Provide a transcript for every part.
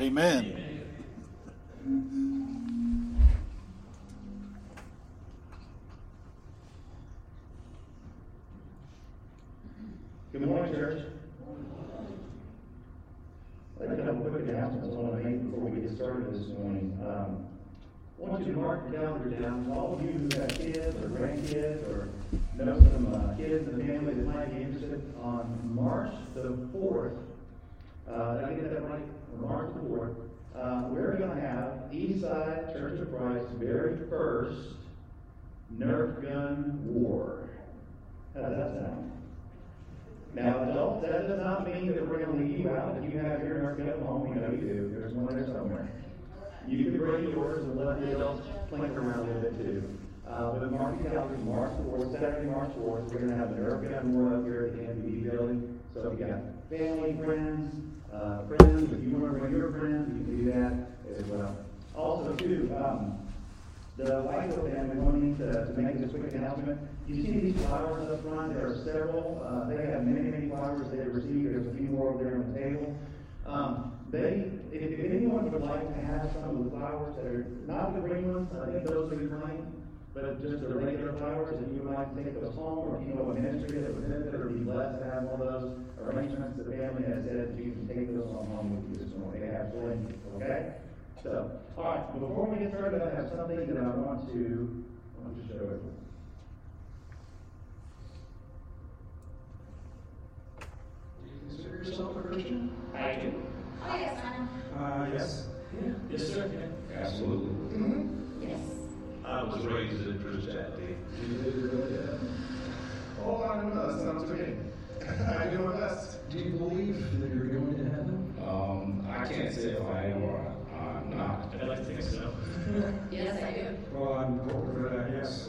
Amen. Good morning, church. To have a quick announcement I want to make before we get started this morning. Um, I want you to mark your calendar down, all of you who have kids or grandkids or know some uh, kids in the family that might be interested, on March the fourth, uh, did I get that right? On March fourth, uh, we're gonna have Eastside Church of Christ's very first Nerf gun war. How does that sound? Now, adults, that does not mean that we're gonna leave you out. If you have your Nerf gun at home, you know you do, there's one there somewhere. You can bring yours and let the adults plink around a little bit too. Uh, but mark your March fourth, Saturday, March fourth, we're gonna have the Nerf gun war up here at the MPD building. So if you got family, friends, uh, friends, if you wanna bring your friends, you can do that as well. Also too, um, the Whiteville family wanting to, to make this quick announcement. You see these flowers up front, there are several, uh, they have many, many flowers they received, there's a few more over there on the table. Um, they, if, if anyone would like to have some of the flowers that are, not the green ones, I think those are plain, but just the regular flowers, if you might like to take those home, or if you know a ministry that would benefit or be blessed to have one of those arrangements, the family has said that you can take those on home with you this morning, they have plenty, okay? So, all right, before we get started, I have something that I want to, I want to show everyone. Do you consider yourself a Christian? I do. Oh, yes, Madam. Uh, yes. Yes, sir. Absolutely. Yes. I was raised in Christianity. Oh, I don't know, that sounds to me. I do my best. Do you believe that you're going to heaven? Um, I can't say if I am or I'm not. I'd like to think so. Yes, I do. Well, I'm hoping for that, yes.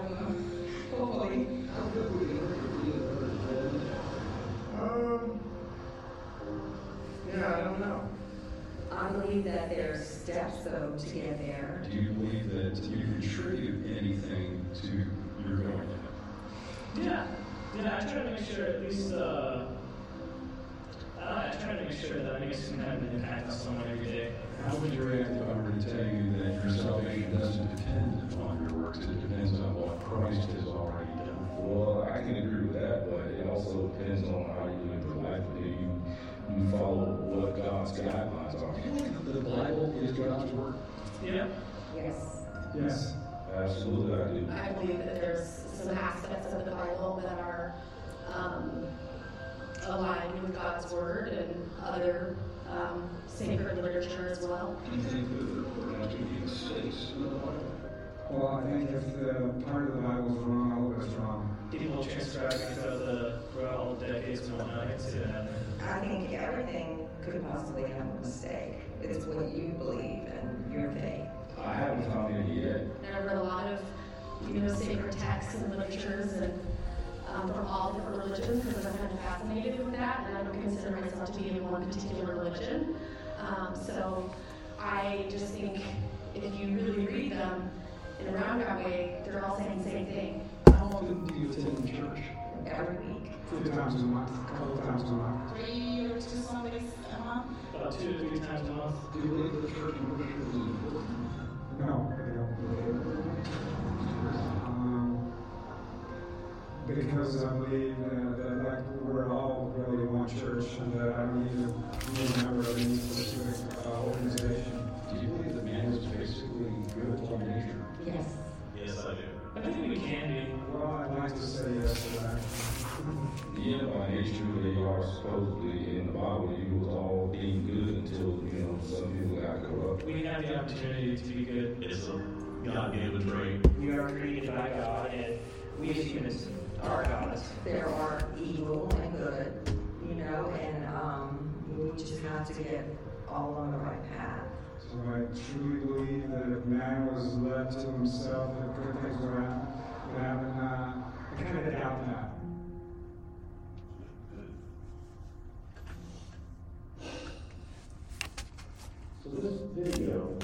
Um, hopefully. Um, yeah, I don't know. I believe that there's steps though to get there. Do you believe that you contribute anything to your going? Yeah, yeah, I try to make sure at least, uh, I try to make sure that I make some kind of an impact on someone every day. How would you react if I were to tell you that your salvation doesn't depend on your works, it depends on what Christ has already done? Well, I can agree with that, but it also depends on how you live your life. Do you, you follow what God's guidelines are? Do you believe that the Bible is God's word? Yeah, Yes. Yes. Absolutely, I do. I believe that there's some aspects of the Bible that are, um, aligned with God's Word and other, um, sacred literature as well. Do you think that there are going to be mistakes in the Bible? Well, I think if the part of the Bible is wrong, all of it's wrong. people transcribing throughout the, throughout all the decades and whatnot, I can see that happening. I think everything could possibly have a mistake. It's what you believe and your faith. I haven't found any yet. And I read a lot of, you know, sacred texts and literatures and, um, from all different religions, because I'm kind of fascinated with that, and I don't consider myself to be in one particular religion. Um, so I just think if you really read them in a roundabout way, they're all saying the same thing. How often do you attend church? Every week. Three times a month, a couple of times a month. Three or two Sundays a month? About two to three times a month. Do you believe that church worship is important? No, Um, because I believe uh, that like we're all really one church and that I need to be a member of any specific uh, organization. Do you believe that man is basically good by nature? Yes. Yes, I do. I think we can be. Well, I'd like to say yes to that. Yeah, by nature they are supposedly in the Bible. You was all being good until you know some people got corrupt. We have the opportunity to be good. It's a God-given trait. We are created by God, and we as humans are gods. There are evil and good, you know, and um, we just have to get all on the right path. So I truly believe that if man was left to himself, that good things would happen. Would happen. Uh, I kind of doubt that. So this video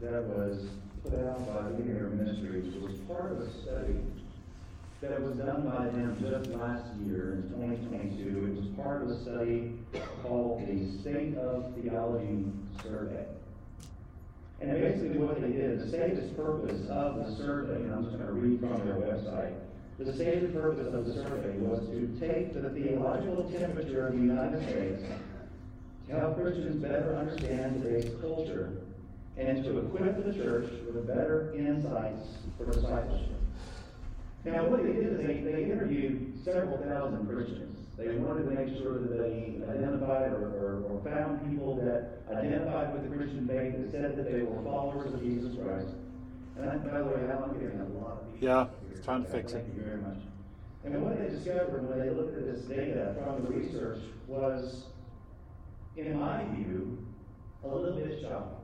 that was put out by Ligonier Ministries was part of a study that was done by them just last year in 2022. It was part of a study called the State of Theology Survey. And basically what they did, the stated purpose of the survey, and I'm just going to read from their website. The stated purpose of the survey was to take the theological temperature of the United States to help Christians better understand today's culture and to equip the church with better insights for discipleship. Now, what they did is they, they interviewed several thousand Christians. They wanted to make sure that they identified or, or, or found people that identified with the Christian faith that said that they were followers of Jesus Christ. And I, by the way, we have a lot of people. Yeah, it's trying to fix it. Thank you very much. And what they discovered when they looked at this data from the research was, in my view, a little bit shocking.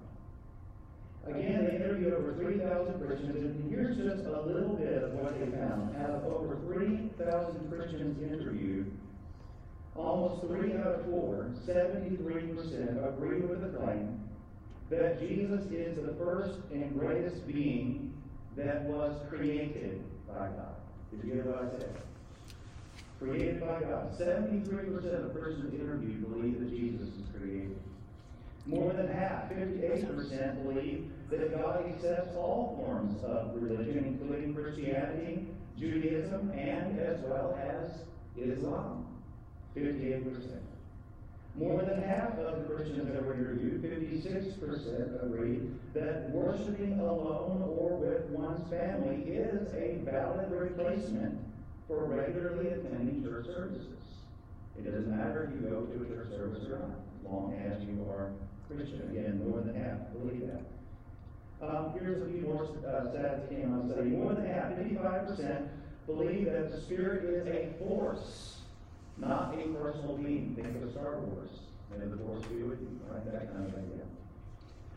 Again, they interviewed over 3,000 Christians, and here's just a little bit of what they found. Out of over 3,000 Christians interviewed, almost three out of four, 73%, agree with the claim that Jesus is the first and greatest being that was created by God. Did you hear what I said? Created by God. 73% of Christians interviewed believe that Jesus is created. More than half, 58%, believe that God accepts all forms of religion, including Christianity, Judaism, and as well as Islam. 58%. More than half of the Christians that were interviewed, 56%, agreed that worshiping alone or with one's family is a valid replacement for regularly attending church services. It doesn't matter if you go to a church service or not, as long as you are Christian. Again, more than half believe that. Um, here's a few more uh, stats that came out study. More than half, 55%, believe that the Spirit is a force, not a personal being. Think of Star Wars. May the force be with you, right? That kind of idea.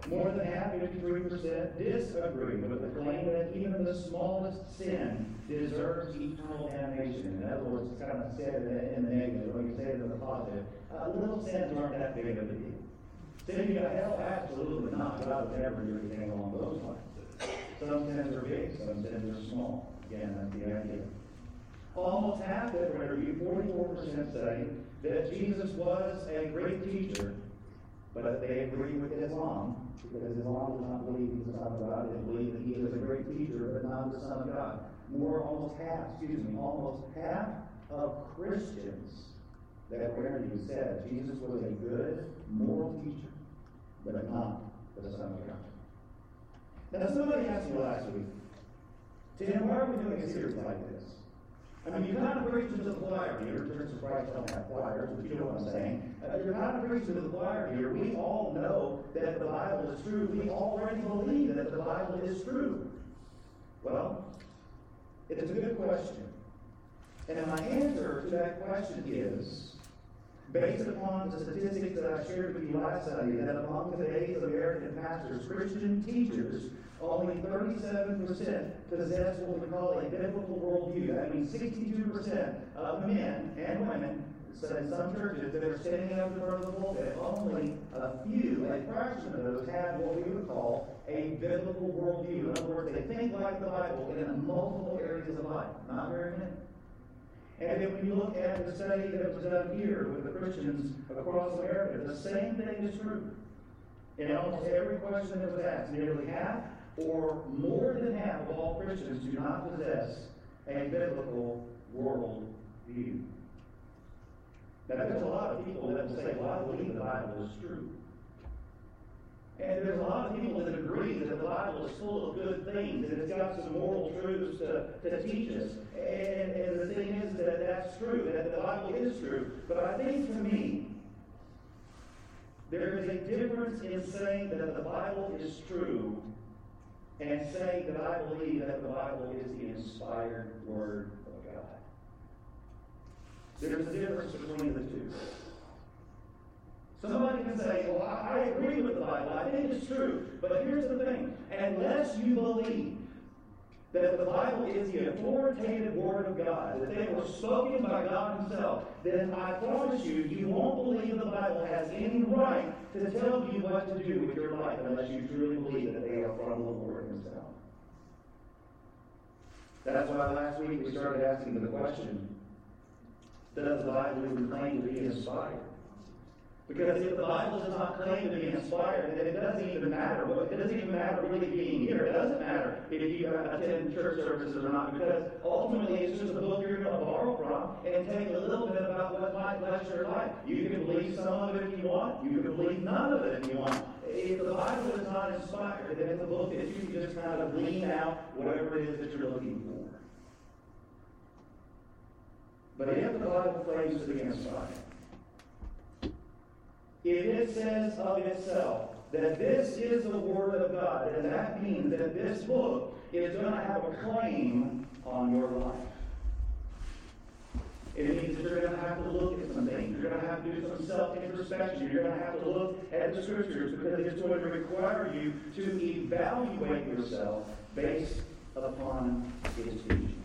More than half, 53%, disagree with the claim that even the smallest sin deserves eternal damnation. In other words, it's kind of said in the negative, or you say it in the positive. Uh, little sins aren't that big of a deal. Sin you got hell? Absolutely not. God would never do anything along those lines. Some sins are big, some sins are small. Again, that's the idea. Almost half were interviewed, 44% say that Jesus was a great teacher, but they agree with Islam because Islam does not believe he's the Son of God. They believe that he is a great teacher, but not the Son of God. More, almost half, excuse me, almost half of Christians that were interviewed said Jesus was a good moral teacher, but not the Son of God. Now, somebody asked me last week, Tim, why are we doing a series like this? I mean, you're kind of preaching to the choir here. Church of Christ don't have choirs, but you know what I'm saying. Uh, you're not a preaching to the choir here. We all know that the Bible is true. We already believe that the Bible is true. Well, it is a good question. And my answer to that question is based upon the statistics that I shared with you last Sunday, that among today's American pastors, Christian teachers, only 37% possess what we call a biblical worldview. That means 62% of men and women, so in some churches that are standing up in front of the pulpit, only a few, a fraction of those have what we would call a biblical worldview. In other words, they think like the Bible in multiple areas of life. Not very many. And then when you look at the study that was done here with the Christians across America, the same thing is true. In almost every question that was asked, nearly half or more than half of all Christians do not possess a biblical world view. Now, there's a lot of people that will say, well, I believe the Bible is true. And there's a lot of people that agree that the Bible is full of good things and it's got some moral truths to, to teach us. And, and the thing is that that's true, that the Bible is true. But I think to me, there is a difference in saying that the Bible is true and saying that I believe that the Bible is the inspired Word of God. There's a difference between the two. Somebody can say, well, I, I agree with the Bible. I think it's true. But here's the thing. Unless you believe that the Bible is the authoritative Word of God, that they were spoken by God Himself, then I promise you, you won't believe the Bible has any right to tell you what to do with your life unless you truly believe that they are from the Lord. That's why last week we started asking the question Does the Bible even claim to be inspired? Because if the Bible does not claim to be inspired, then it doesn't even matter. It doesn't even matter really being here. It doesn't matter if you attend church services or not, because ultimately it's just a book you're going to borrow from and take a little bit about what might bless your life. You can believe some of it if you want. You can believe none of it if you want. If the Bible is not inspired, then it's a book that you can just kind of lean out whatever it is that you're looking for. But if the Bible claims to be inspired, if it says of itself that this is the Word of God, then that means that this book is going to have a claim on your life. It means that you're going to have to look at some things. You're going to have to do some self-introspection. You're going to have to look at the Scriptures because it's going to require you to evaluate yourself based upon His teachings.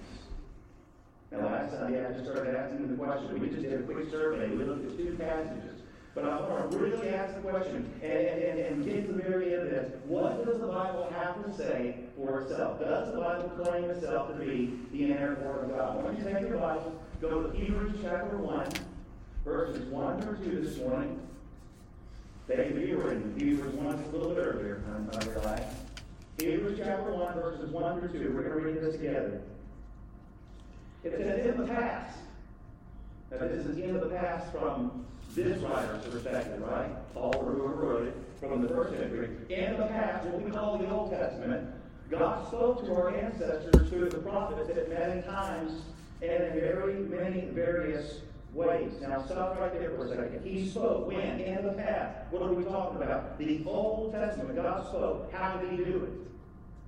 Now, last Sunday I just started asking the question. We just did a quick survey. We looked at two passages. But I want to really ask the question and, and, and get to the very end of this. What does the Bible have to say for itself? Does the Bible claim itself to be the inerrant Word of God? I want you take your Bible, go to Hebrews chapter 1, verses 1 through 2 this morning. David, you were in Hebrews 1 just a little bit earlier, I realize. Hebrews chapter 1, verses 1 through 2. We're going to read this together. It says, in the past, now this is in the past from this writer's perspective, right? Paul, who wrote it from the first century. In the past, what we call the Old Testament, God spoke to our ancestors through the prophets at many times and in very many various ways. Now, stop right there for a second. He spoke when? In the past. What are we talking about? The Old Testament. God spoke. How did he do it?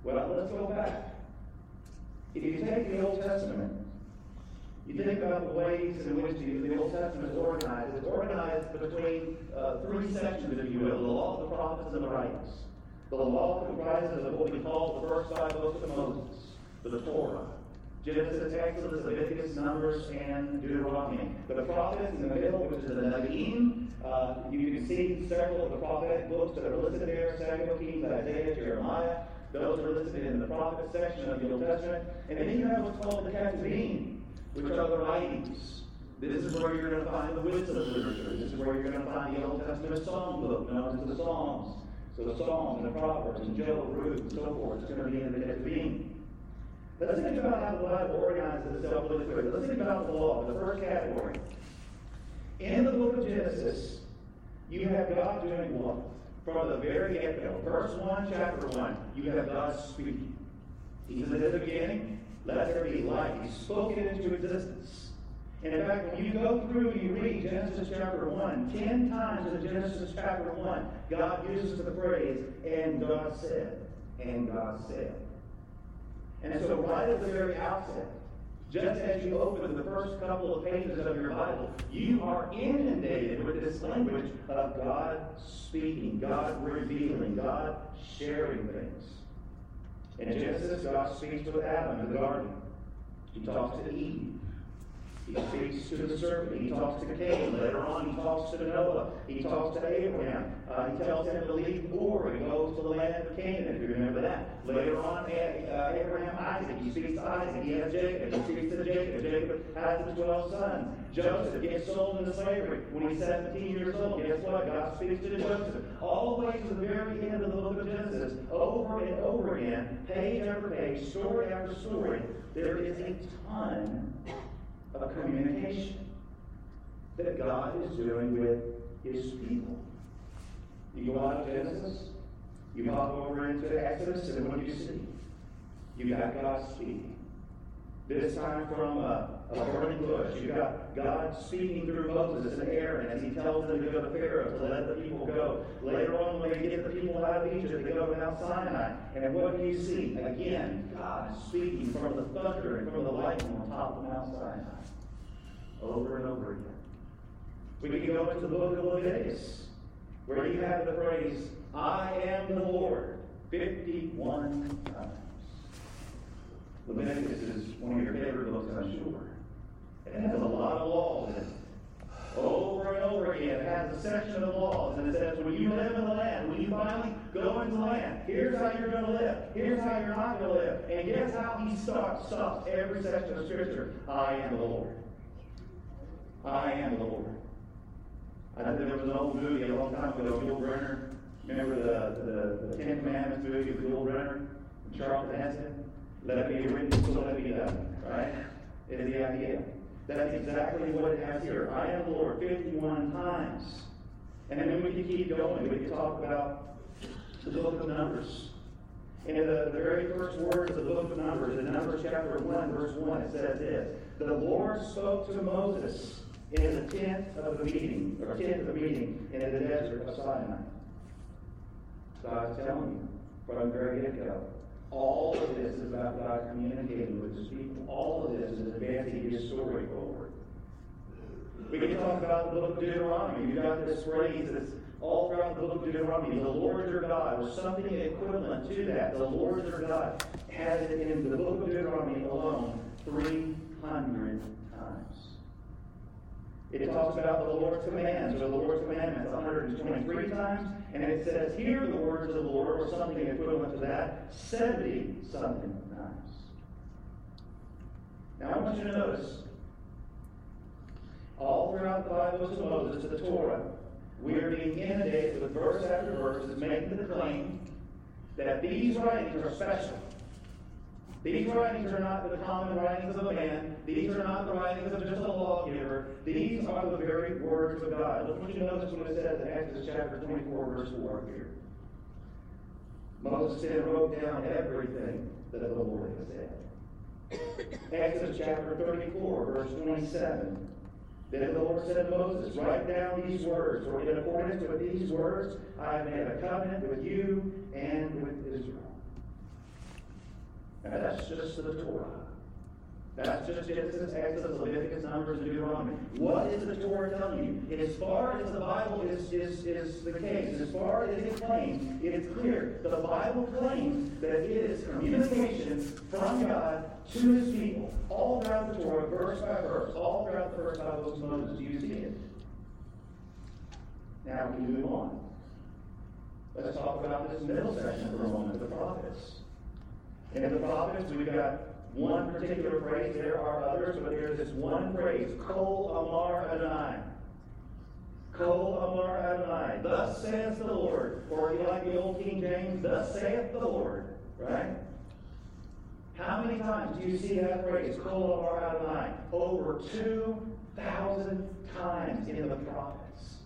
Well, let's go back. If you take the Old Testament, you think about the ways in which the, the Old Testament is organized. It's organized between uh, three sections, if you will, the law, the prophets, and the writings. The law comprises of what we call the first five books of Moses, the Torah. Genesis, Exodus, Leviticus, Numbers, and Deuteronomy. The prophets in the middle, which is the Nevi'im, uh, you can see several of the prophetic books that are listed there, Samuel, Kings, Isaiah, Jeremiah. Those are listed in the prophet section of the Old Testament. And then you have what's called the Ketuvim, which are the writings. This is where you're going to find the wisdom literature. This is where you're going to find the Old Testament song book known as the Psalms. So the Psalms and the Proverbs and Job, Ruth, and so forth. It's going to be in the Ketuvim. Let's think about how the Bible organizes itself really quick. Let's think about the law, the first category. In the book of Genesis, you have God doing what? From the very get-go. Verse 1, chapter 1, you have God speaking. He says at the beginning, let there be light. He spoke it into existence. And in fact, when you go through and you read Genesis chapter 1, ten times in Genesis chapter 1, God uses the phrase, and God said, and God said. And so right at the very outset, just as you open the first couple of pages of your Bible, you are inundated with this language of God speaking, God revealing, God sharing things. In Genesis, God speaks with Adam in the garden. He talks to Eve. He speaks to the serpent. He talks to Cain. Later on, he talks to Noah. He talks to Abraham. Uh, he tells him to leave Ur and goes to the land of Canaan, if you remember that. Later on, uh, Abraham, Isaac. He speaks to Isaac. He has Jacob. He speaks to Jacob. Jacob has the 12 sons. Joseph gets sold into slavery when he's 17 years old. Guess what? God speaks to Joseph. All the way to the very end of the book of Genesis, over and over again, page after page, story after story, there is a ton of communication that God is doing with his people. You go out of Genesis, you hop over into Exodus, and what do you see? You got God speaking. This time from a, burning bush. You've got God speaking through Moses and Aaron as he tells them to go to Pharaoh to let the people go. Later on, when they get the people out of Egypt, they go to Mount Sinai. And what do you see? Again, God speaking from the thunder and from the lightning on top of Mount Sinai. Over and over again. We can go into the book of Leviticus, where you have the phrase, I am the Lord, 51 times. Leviticus is one of your favorite books, I'm sure. It has a lot of laws in it. Over and over again, it has a section of laws, and it says, when you live in the land, when you finally go into the land, here's how you're going to live. Here's how you're not going to live. And guess how he starts, stops every section of Scripture? I am the Lord. I am the Lord. I know there was an old movie a long time ago, Yul Brynner. Remember the, the, the Ten Commandments movie with Yul Brynner and Charles Manson? Let it be written, so let it be done, right? Is the idea. That's exactly what it has here. I am the Lord 51 times. And then we can keep going. We can talk about the book of Numbers. In the, the very first words of the book of Numbers, in Numbers chapter 1, verse 1, it says this The Lord spoke to Moses in the tent of the meeting, or tent of the meeting in the desert of Sinai. So I was telling you from the very get go. All of this is about God communicating with his people. All of this is advancing his story forward. We can talk about the book of Deuteronomy. You've got this phrase that's all throughout the book of Deuteronomy, the Lord your God, or something equivalent to that. The Lord your God has it in the book of Deuteronomy alone 300 times. It talks about the Lord's commands or the Lord's commandments 123 times, and it says, Hear the words of the Lord, or something equivalent to that, 70 something times. Now I want you to notice, all throughout the Bible of Moses the Torah, we are being inundated with verse after verse that's making the claim that these writings are special. These writings are not the common writings of a man. These are not the writings of just a lawgiver. These are the very words of God. Look what you notice what it says in Exodus chapter 24, verse 4 here. Moses said, wrote down everything that the Lord has said. Exodus chapter 34, verse 27. Then the Lord said to Moses, Write down these words, for in accordance with these words I have made a covenant with you and with Israel. Now that's just the Torah. That's just Genesis, Exodus, Leviticus, Numbers, and Deuteronomy. What is the Torah telling you? As far as the Bible is, is, is the case, as far as it claims, it is clear. The Bible claims that it is communication from God to his people. All throughout the Torah, verse by verse, all throughout the first five books of Moses, do you see it? Now we move on. Let's talk about this middle section for a moment, the prophets. And in the prophets, we've got one particular phrase. There are others, but there's this one phrase, Kol Amar Adonai. Kol Amar Adonai. Thus saith the Lord. Or like the old King James, thus saith the Lord. Right? How many times do you see that phrase, Kol Amar Adonai? Over 2,000 times in the prophets.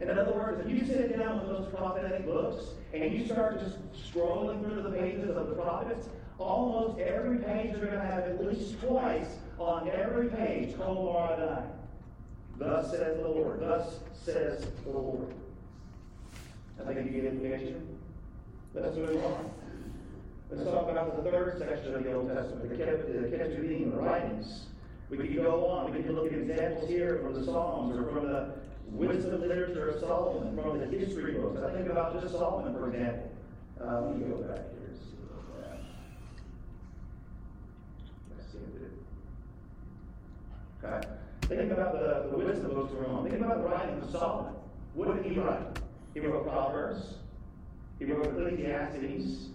And In other words, if you sit down with those prophetic books and you start just scrolling through the pages of the prophets, almost every page you're going to have at least twice on every page, oh, Kol Adonai. Thus says the Lord. Thus says the Lord. I think you get information. Let's move on. Let's talk about the third section of the Old Testament, the Ketuvim, the writings. We could go on. We could look at examples here from the Psalms or from the wisdom literature of Solomon, from the history books. I think about just Solomon, for example. Uh, let me go back here and see what that. Okay. Think about the, the wisdom books we're on. Think about the writings of Solomon. What did he write? He wrote Proverbs. He wrote Ecclesiastes.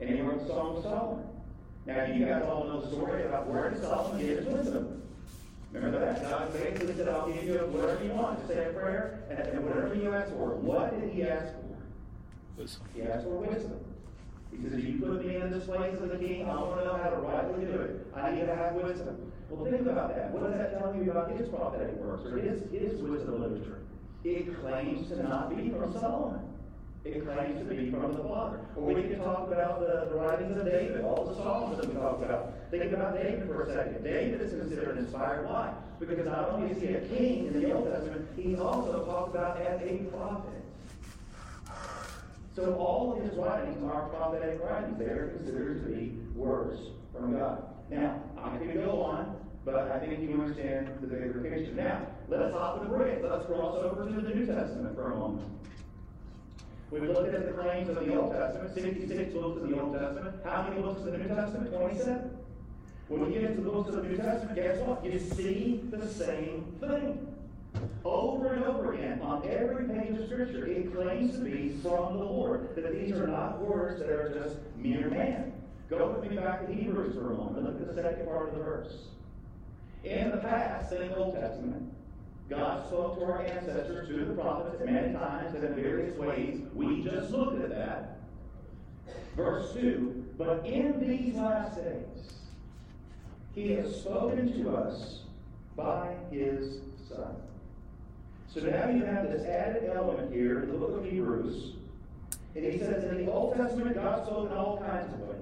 And he wrote Song of Solomon. Now, you guys all know the story about where Solomon get his wisdom. Remember that? God basically said, I'll give you whatever you want. Just say a prayer, and, and whatever you ask for. What did he ask for? Wisdom. He asked for wisdom. He says, You put me in this place as a king, I want to know how to rightly do it. I need to have wisdom. Well, think about that. What does that tell you about his prophetic works or his, his wisdom literature? It claims to not be from Solomon. It claims to be from the Father. Or we can talk about the, the writings of David, all the Psalms that we talked about. Think about David for a second. David is considered inspired. Why? Because not only is he a king in the Old Testament, he's also talked about as a prophet. So all of his writings are prophetic writings. They are considered to be words from God. Now, I could go on, but I think you understand the bigger picture. Now, let's hop the bridge. Let's cross over to the New Testament for a moment. We've looked at the claims of the Old Testament, 66 books of the Old Testament. How many books of the New Testament? 27. When we get into the books of the New Testament, guess what? You see the same thing. Over and over again, on every page of Scripture, it claims to be from the Lord. That these are not words that are just mere man. Go with me back to Hebrews for a moment. Look at the second part of the verse. In the past, in the Old Testament, God spoke to our ancestors through the prophets at many times and in various ways. We just looked at that. Verse 2 But in these last days, he has spoken to us by his Son. So now you have this added element here in the book of Hebrews. And he says in the Old Testament, God spoke in all kinds of ways.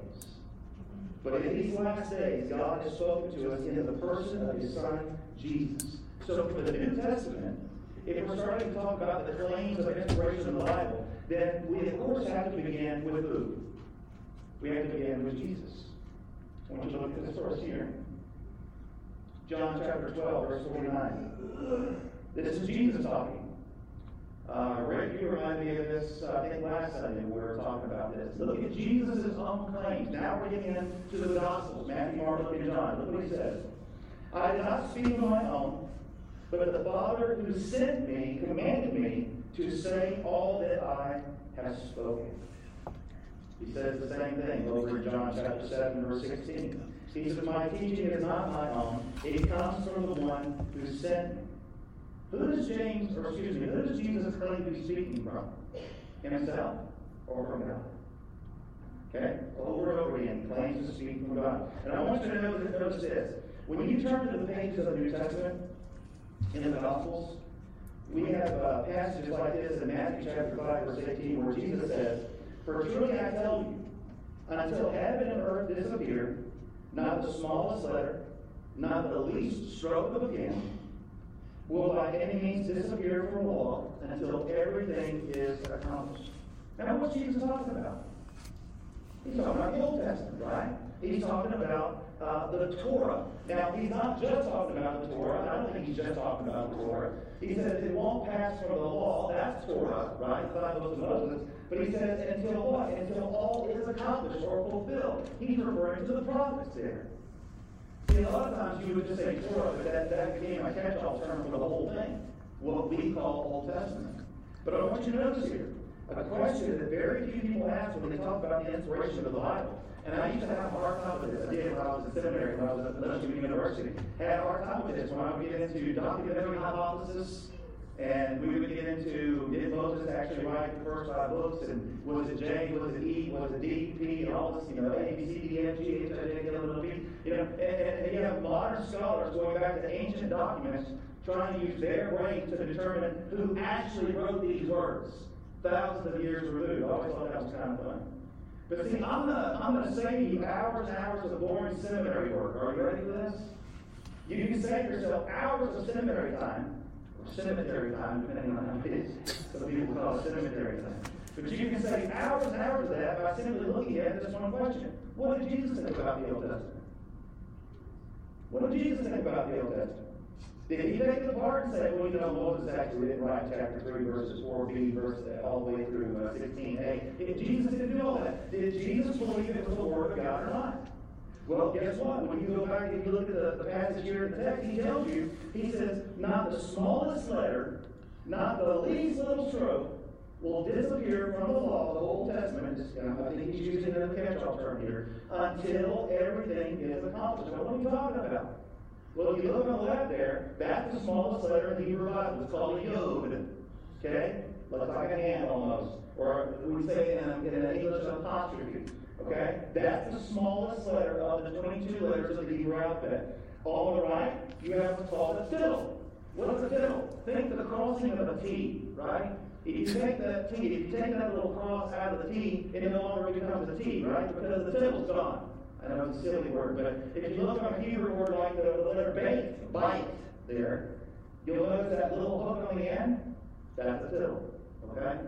But in these last days, God has spoken to us in the person of his Son, Jesus. So for the New Testament, if we're starting to talk about the claims of inspiration in the Bible, then we of course have to begin with who? We have to begin with Jesus. I want you to look at this verse here. John chapter 12, verse 49. This is Jesus talking. Uh, Rick, you reminded me of this, uh, I think last Sunday we were talking about this. Look at Jesus' own claims. Now we're getting into the Gospels Matthew, Mark, Luke, and John. Look what he says. I did not speak of my own, but the Father who sent me commanded me to say all that I have spoken. He says the same thing over in John chapter 7, verse 16. He says, My teaching is not my own, it comes from the one who sent me. Who does James, or excuse me, who does Jesus claim to be speaking from? Himself or from God? Okay? Over and over again, claims to speak from God. And I want you to notice, notice this. When you turn to the pages of the New Testament, in the Gospels, we have uh, passages like this in Matthew chapter 5, verse 18, where Jesus says, For truly I tell you, until heaven and earth disappear, not the smallest letter, not the least stroke of a pen, will by any means disappear from the law until everything is accomplished. Now, what's Jesus talking about? He's talking about the Old Testament, right? He's talking about uh, the Torah. Now, he's not just talking about the Torah. I don't think he's just talking about the Torah. He says it won't pass from the law. That's Torah, right? Five books of Moses. But he says until what? Until all is accomplished or fulfilled. He's referring to the prophets there. See, a lot of times you would just say Torah, but that, that became a catch-all term for the whole thing, what we call Old Testament. But I want you to notice here, a question that very few people ask when they talk about the inspiration of the Bible. And I used to have a hard time with this. I did when I was in seminary, when I was at Michigan University. Had a hard time with this when I would get into documentary hypothesis, and we would get into did Moses actually write the first five books, and was it J, was it E, was it D, P, and all this, you know, A, B, C, D, F, G, H, I, J, K, L, M, N, P, you know, and, and, and you have modern scholars going back to ancient documents trying to use their brain to determine who actually wrote these words thousands of years removed. I always thought that was kind of fun. But see, I'm gonna I'm gonna save you hours and hours of boring seminary work. Are you ready for this? You can save yourself hours of seminary time, or cemetery time, depending on how it is. Some people call it cemetery time. But you can save hours and hours of that by simply looking at this one question. What did Jesus think about the Old Testament? What did Jesus think about the Old Testament? Did he take it apart and say, well, you know, Moses actually didn't write chapter 3, verses 4b, verse uh, all the way through uh, 16a? Did Jesus didn't do all that? Did Jesus believe it was the Word of God or not? Well, guess what? When you go back and you look at the, the passage here in the text, he tells you, he says, not the smallest letter, not the least little stroke will disappear from the law, the Old Testament, and I think he's using a catch-all term here, until everything is accomplished. Now, what are we talking about? Well, if you look on the left there, that's the smallest letter in the Hebrew Bible. It's called a yod. Okay? Looks like a hand almost. Or we say in, in an English apostrophe. Okay? That's the smallest letter of the 22 letters of the Hebrew alphabet. On the right, you have what's called a tittle. What is a tittle? Think of the crossing of a T, right? If you take that T, if you take that little cross out of the T, it no longer becomes a T, right? Because the tittle's gone. I know it's a silly word, but if you look on a Hebrew word like the, letter bait, bite there, you'll notice that little hook on the end, that's a tittle. Okay?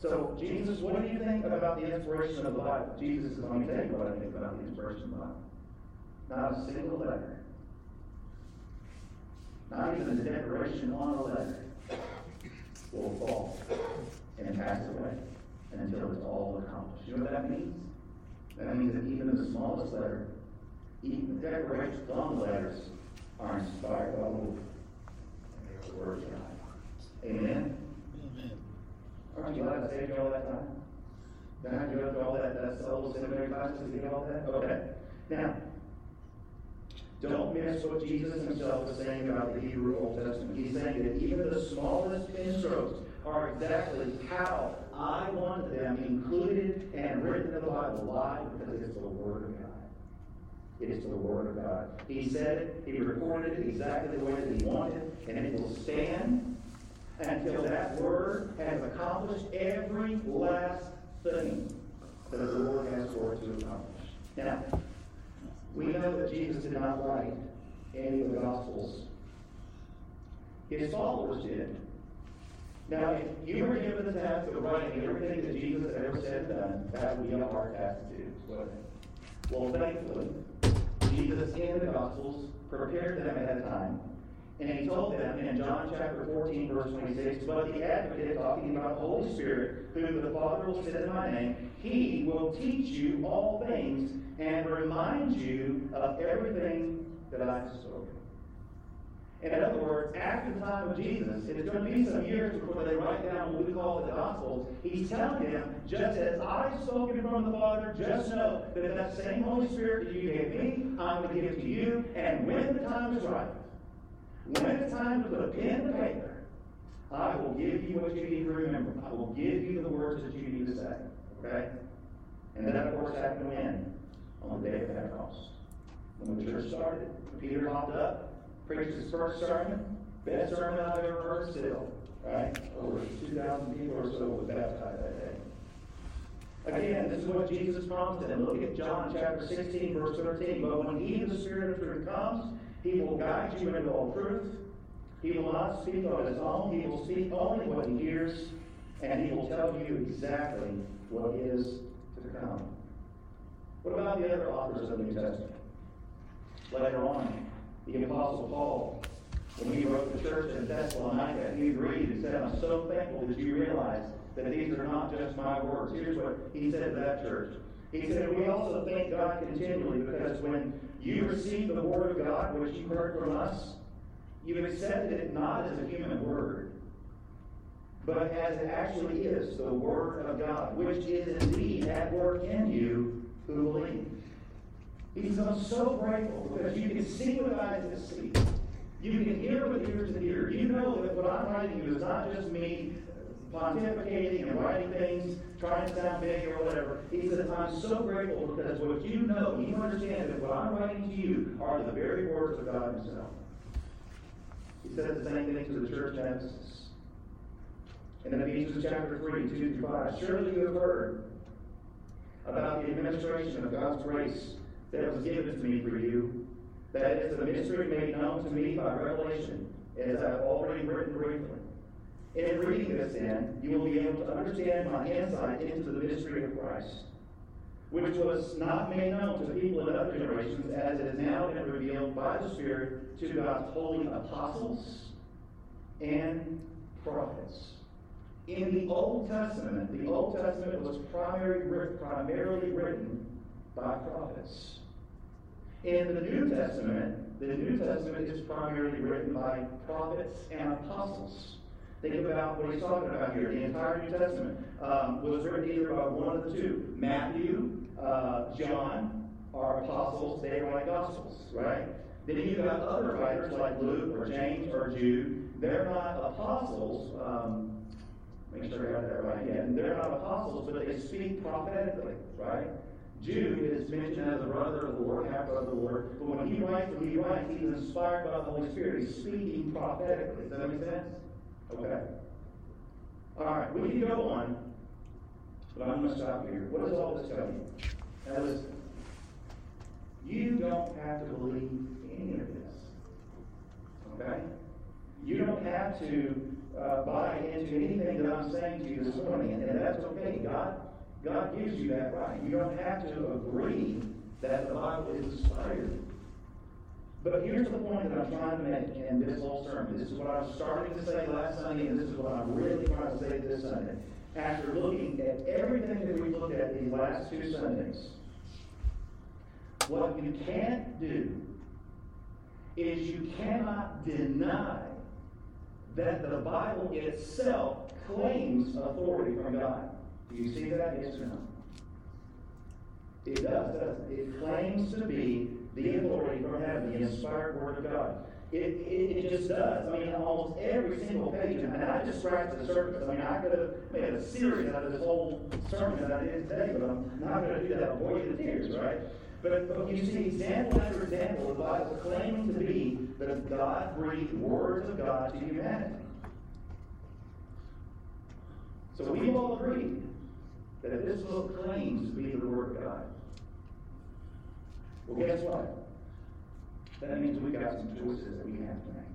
So, Jesus, what do you think about the inspiration of the Bible? Jesus is going to tell you what I think about the inspiration of the Bible. Not a single letter. Not even the decoration on a letter will fall and pass away until it's all accomplished. You know what that means? That means that even the smallest letter, even the decorations on the letters, are inspired by the Lord. And they are the words of God. Amen? Amen. Aren't you glad I saved you all that time? Then I go through all that, that soul seminary classes to get all that? Okay. Now, Don't miss what Jesus himself is saying about the Hebrew Old Testament. He's saying that even the smallest pen strokes are exactly how I want them included and written in the Bible. Why? Because it's the Word of God. It is the Word of God. He said it, He recorded it exactly the way that He wanted, and it will stand until that Word has accomplished every last thing that the Lord has for it to accomplish. Now, we know that Jesus did not write any of the Gospels. His followers did. Now, if you were given the task of writing everything that Jesus had ever said and done, that would be hard task to do, it? Well, thankfully, Jesus in the Gospels prepared them ahead of time. And he told them in John chapter 14, verse 26, But the advocate, talking about the Holy Spirit, whom the Father will send in my name, he will teach you all things and remind you of everything that I have spoken. In other words, after the time of Jesus, it's going to be some years before they write down what we call the Gospels. He's telling them, just as I've spoken from the Father, just know that if that same Holy Spirit that you gave me, I'm going to give to you. And when the time is right, when it's time to put a pen to paper, I will give you what you need to remember. I will give you the words that you need to say. Okay? And that, of course, happened when? On the day of Pentecost. When the church started, Peter hopped up, preached his first sermon, best sermon I've ever heard still. Right? Over 2,000 people or so were baptized that day. Again, this is what Jesus promised them. Look at John chapter 16, verse 13. But when he, the Spirit of truth, comes, he will guide you into all truth. He will not speak on his own. He will speak only what he hears, and he will tell you exactly what is to come. What about the other authors of the New Testament? Later on, the Apostle Paul, when he wrote the church in Thessalonica, he agreed and said, I'm so thankful that you realize that these are not just my words. Here's what he said to that church. He said, We also thank God continually because when you received the word of God, which you heard from us, you accepted it not as a human word, but as it actually is, the word of God, which is indeed at work in you who believe. He's I'm so grateful because you can see with eyes that see. You can hear with ears that hear. You know that what I'm writing you is not just me pontificating and writing things, trying to sound big or whatever. He says, I'm so grateful because what you know, you understand that what I'm writing to you are the very words of God Himself. He says the same thing to the church in Ephesus. In Ephesians chapter 3, 2 through 5, surely you have heard about the administration of God's grace that was given to me for you. That is the mystery made known to me by revelation, as I've already written briefly. In reading this, then, you will be able to understand my insight into the mystery of Christ, which was not made known to people in other generations, as it has now been revealed by the Spirit to God's holy apostles and prophets. In the Old Testament, the Old Testament was primarily, primarily written by prophets. In the New Testament, the New Testament is primarily written by prophets and apostles. Think about what he's talking about here. The entire New Testament um, was written either by one of the two. Matthew, uh, John are apostles, they write gospels, right? Then you have got other writers like Luke or James or Jude. They're not apostles. Um, make sure I got that right again. They're not apostles, but they speak prophetically, right? Jude is mentioned as a brother of the Lord, half brother of the Lord. But when he writes what he writes, he's inspired by the Holy Spirit. He's speaking prophetically. Does that make sense? Okay. All right, we can go on, but I'm going to stop here. What does all this tell you? Now listen, you don't have to believe any of this. Okay? You don't have to uh, buy into anything that I'm saying to you this morning, and that's okay. God, God gives you that right. You don't have to agree that the Bible is inspired. But here's the point that I'm trying to make in this whole sermon. This is what I was starting to say last Sunday, and this is what I'm really trying to say this Sunday. After looking at everything that we looked at these last two Sundays, what you can't do is you cannot deny that the Bible itself claims authority from God. Do you see that? Yes or no? It does, doesn't it? It claims to be the authority from heaven, the inspired word of God. It, it, it just does. I mean, almost every single page, and I just scratched the surface. I mean, I could have made a series out of this whole sermon that I did today, but I'm not going to do that. Avoid the tears, right? But, but you see example after example of the Bible claiming to be the God-breathed words of God to humanity. So we all agree that this book claims to be the Word of God. Well, guess what? That means we've got some choices that we have to make.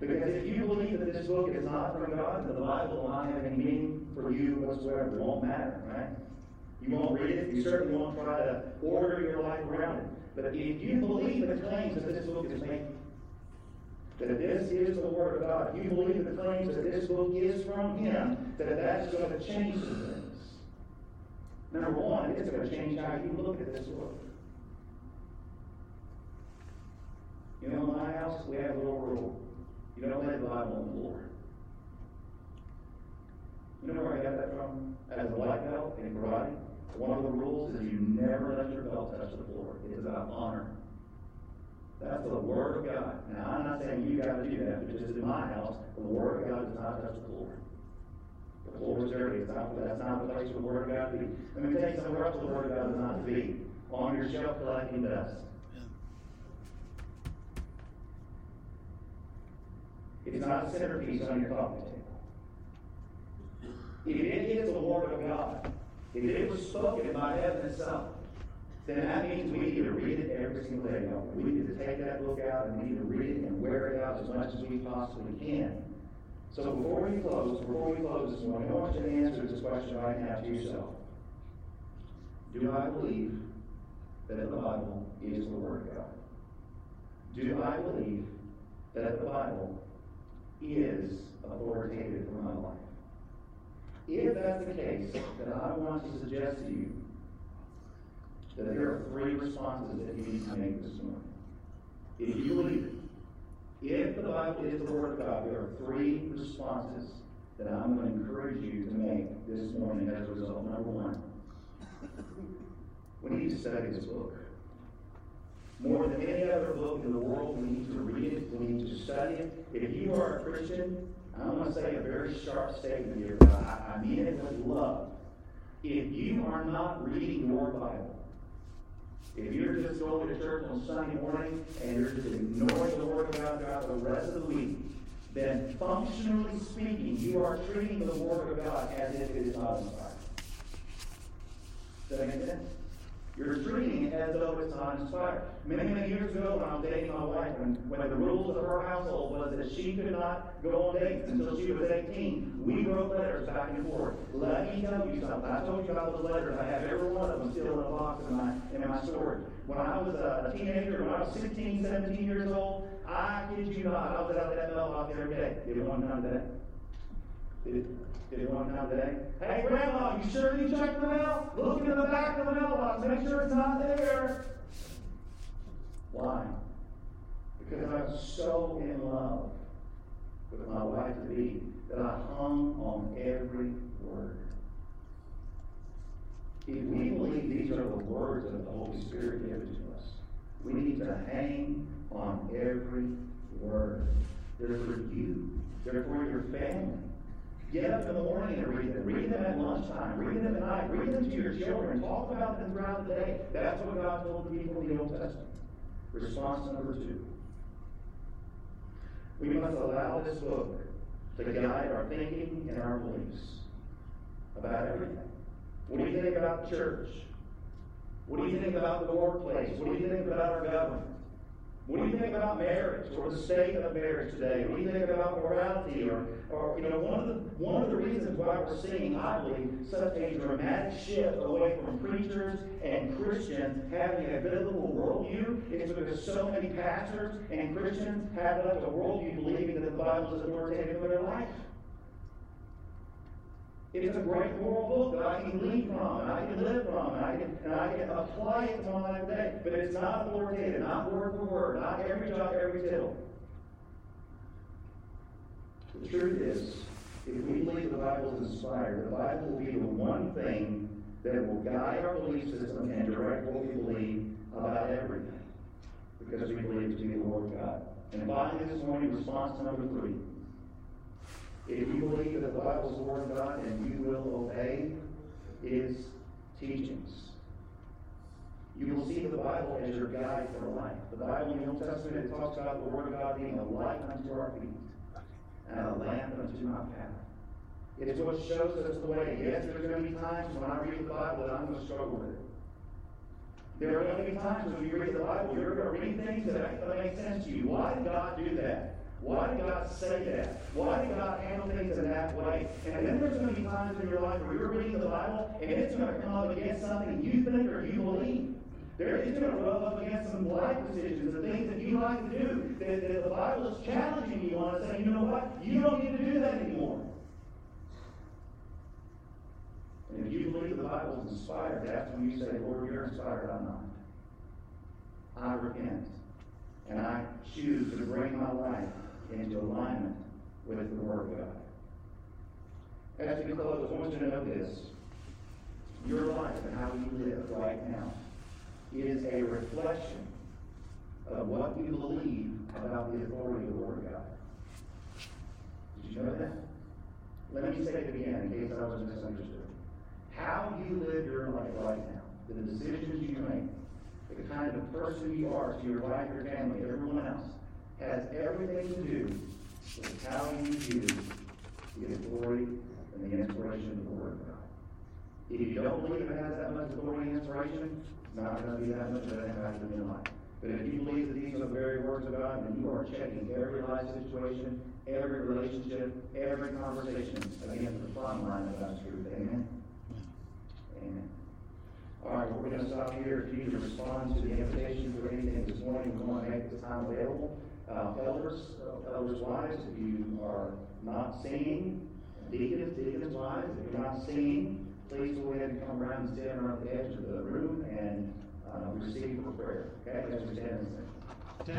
Because if you believe that this book is not from God, then the Bible will not have any meaning for you whatsoever. It won't matter, right? You won't read it. You certainly won't try to order your life around it. But if you believe the claims that this book is making, that this is the Word of God, if you believe the claims that this book is from Him, that that's going to change things. Number one, it's going to change how you look at this book. You know, in my house, we have a little rule. You don't lay the Bible on the floor. You know where I got that from? As a white belt in karate, one of the rules is you never let your belt touch the floor. It's about honor. That's the Word of God. Now, I'm not saying you got to do that, but just in my house, the Word of God does not touch the floor. The floor is dirty. It's not, that's not the place for the Word of God to be. Let me tell you somewhere else the Word of God is not to be. On your shelf collecting dust. It's not a centerpiece on your coffee table. If it is the Word of God, if it was spoken by heaven itself, then that means we need to read it every single day. We need to take that book out and we need to read it and wear it out as much as we possibly can. So before we close, before we close this morning, I want you to answer this question right now to yourself. Do I believe that the Bible is the Word of God? Do I believe that the Bible is authoritative for my life? If that's the case, then I want to suggest to you that there are three responses that you need to make this morning. If you believe it, if the Bible is the Word of God, there are three responses that I'm going to encourage you to make this morning as a result. Number one, we need to study this book. More than any other book in the world, we need to read it, we need to study it. If you are a Christian, I want to say a very sharp statement here, but I, I mean it with love. If you are not reading your Bible, if you're just going to church on Sunday morning and you're just ignoring the Word of God throughout the rest of the week, then functionally speaking, you are treating the Word of God as if it is not inspired. Does that make sense? You're treating it as though it's not inspired. Many, many years ago, when I was dating my wife, when, when the rules of her household was that she could not go on dates until she was 18, we wrote letters back and forth. Let me tell you something. I told you about those letters. I have every one of them still in a box in my, in my storage. When I was a teenager, when I was 16, 17 years old, I kid you not, I was out of that mailbox every day. Did it one time today? Did it? Did it one time today? Hey, Grandma, you sure you checked the mail? Look in the back of the mailbox. Make sure it's not there. Why? Because I'm so in love with my wife to be that I hung on every word. If we believe these are the words that the Holy Spirit given to us, we need to hang on every word. They're for you. They're for your family. Get up in the morning and read them. Read them at lunchtime. Read them at night. Read them to your children. Talk about them throughout the day. That's what God told the people in the Old Testament. Response number two. We must allow this book to guide our thinking and our beliefs about everything. What do you think about the church? What do you think about the workplace? What do you think about our government? What do you think about marriage or the state of marriage today? Do you think about morality or, or you know, one of the one of the reasons why we're seeing, I believe, such a dramatic shift away from preachers and Christians having a biblical worldview is because so many pastors and Christians have left a worldview believing that the Bible is authoritative for their life. It is a great moral book that I can glean from, and I can live from, and I can, and I can apply it to my life today. But it's not authoritative, not word for word, not every jot, every tittle. The truth is, if we believe the Bible is inspired, the Bible will be the one thing that will guide our belief system and direct what we believe about everything, because we believe to be the Lord God. And finally, this morning, response to number three. If you believe that the Bible is the Word of God, and you will obey its teachings. You will see the Bible as your guide for life. The Bible in the Old Testament, it talks about the Word of God being a light unto our feet and a lamp unto our path. It's what shows us the way. Yes, there's going to be times when I read the Bible that I'm going to struggle with it. There are going to be times when you read the Bible, you're going to read things that aren't make sense to you. Why did God do that? Why did God say that? Why did God handle things in that way? And then there's going to be times in your life where you're reading the Bible and it's going to come up against something you think or you believe. There is going to rub up against some life decisions and things that you like to do that, that the Bible is challenging you on and saying, you know what? You don't need to do that anymore. And if you believe the Bible is inspired, that's when you say, Lord, you're inspired, I'm not. I repent. And I choose to bring my life into alignment with the Word of God. As we close, I want you to know this. Your life and how you live right now is a reflection of what you believe about the authority of the Word of God. Did you know that? Let me say it again in case I was misunderstood. How you live your life right now, the decisions you make, the kind of person you are to your wife, your family, everyone else, has everything to do with how you view the authority and the inspiration of the Word of God. If you don't believe it has that much authority and inspiration, it's not going to be that much of an impact in your life. But if you believe that these are the very words of God, then you are checking every life situation, every relationship, every conversation against the front line of God's truth. Amen. Amen. All right, we're going to stop here. If you need to respond to the invitations or anything this morning, we want to make this time available. Uh, elders, uh, elders' wives, if you are not singing, deacons, deacons' wives, if you're not singing, please go ahead and come around and stand around the edge of the room and uh, receive for prayer. Okay, as we stand and sing.